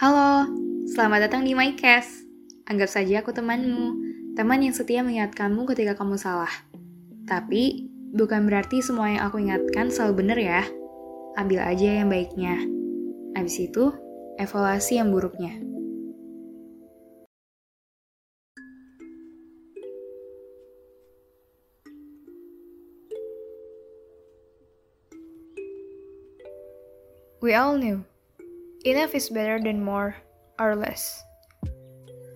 Halo, selamat datang di MyCast. Anggap saja aku temanmu, teman yang setia mengingatkanmu ketika kamu salah. Tapi, bukan berarti semua yang aku ingatkan selalu benar ya. Ambil aja yang baiknya. Habis itu, evaluasi yang buruknya. We all knew enough is better than more or less.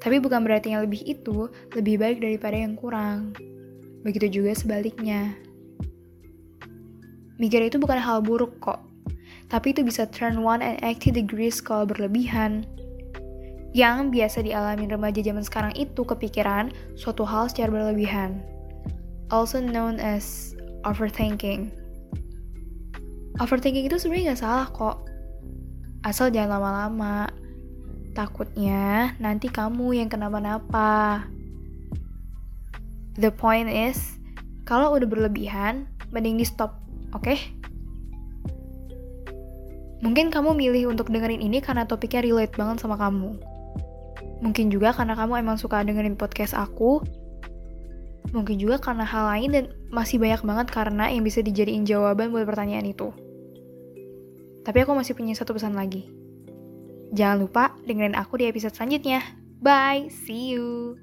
Tapi bukan berarti yang lebih itu lebih baik daripada yang kurang. Begitu juga sebaliknya. Mikir itu bukan hal buruk kok, tapi itu bisa turn 180 degrees kalau berlebihan. Yang biasa dialami remaja zaman sekarang itu kepikiran suatu hal secara berlebihan. Also known as overthinking. Overthinking itu sebenarnya nggak salah kok. Asal jangan lama-lama. Takutnya nanti kamu yang kenapa-napa. The point is, kalau udah berlebihan, mending di stop, oke? Okay? Mungkin kamu milih untuk dengerin ini karena topiknya relate banget sama kamu. Mungkin juga karena kamu emang suka dengerin podcast aku. Mungkin juga karena hal lain dan masih banyak banget karena yang bisa dijadiin jawaban buat pertanyaan itu. Tapi aku masih punya satu pesan lagi. Jangan lupa dengerin aku di episode selanjutnya. Bye, see you.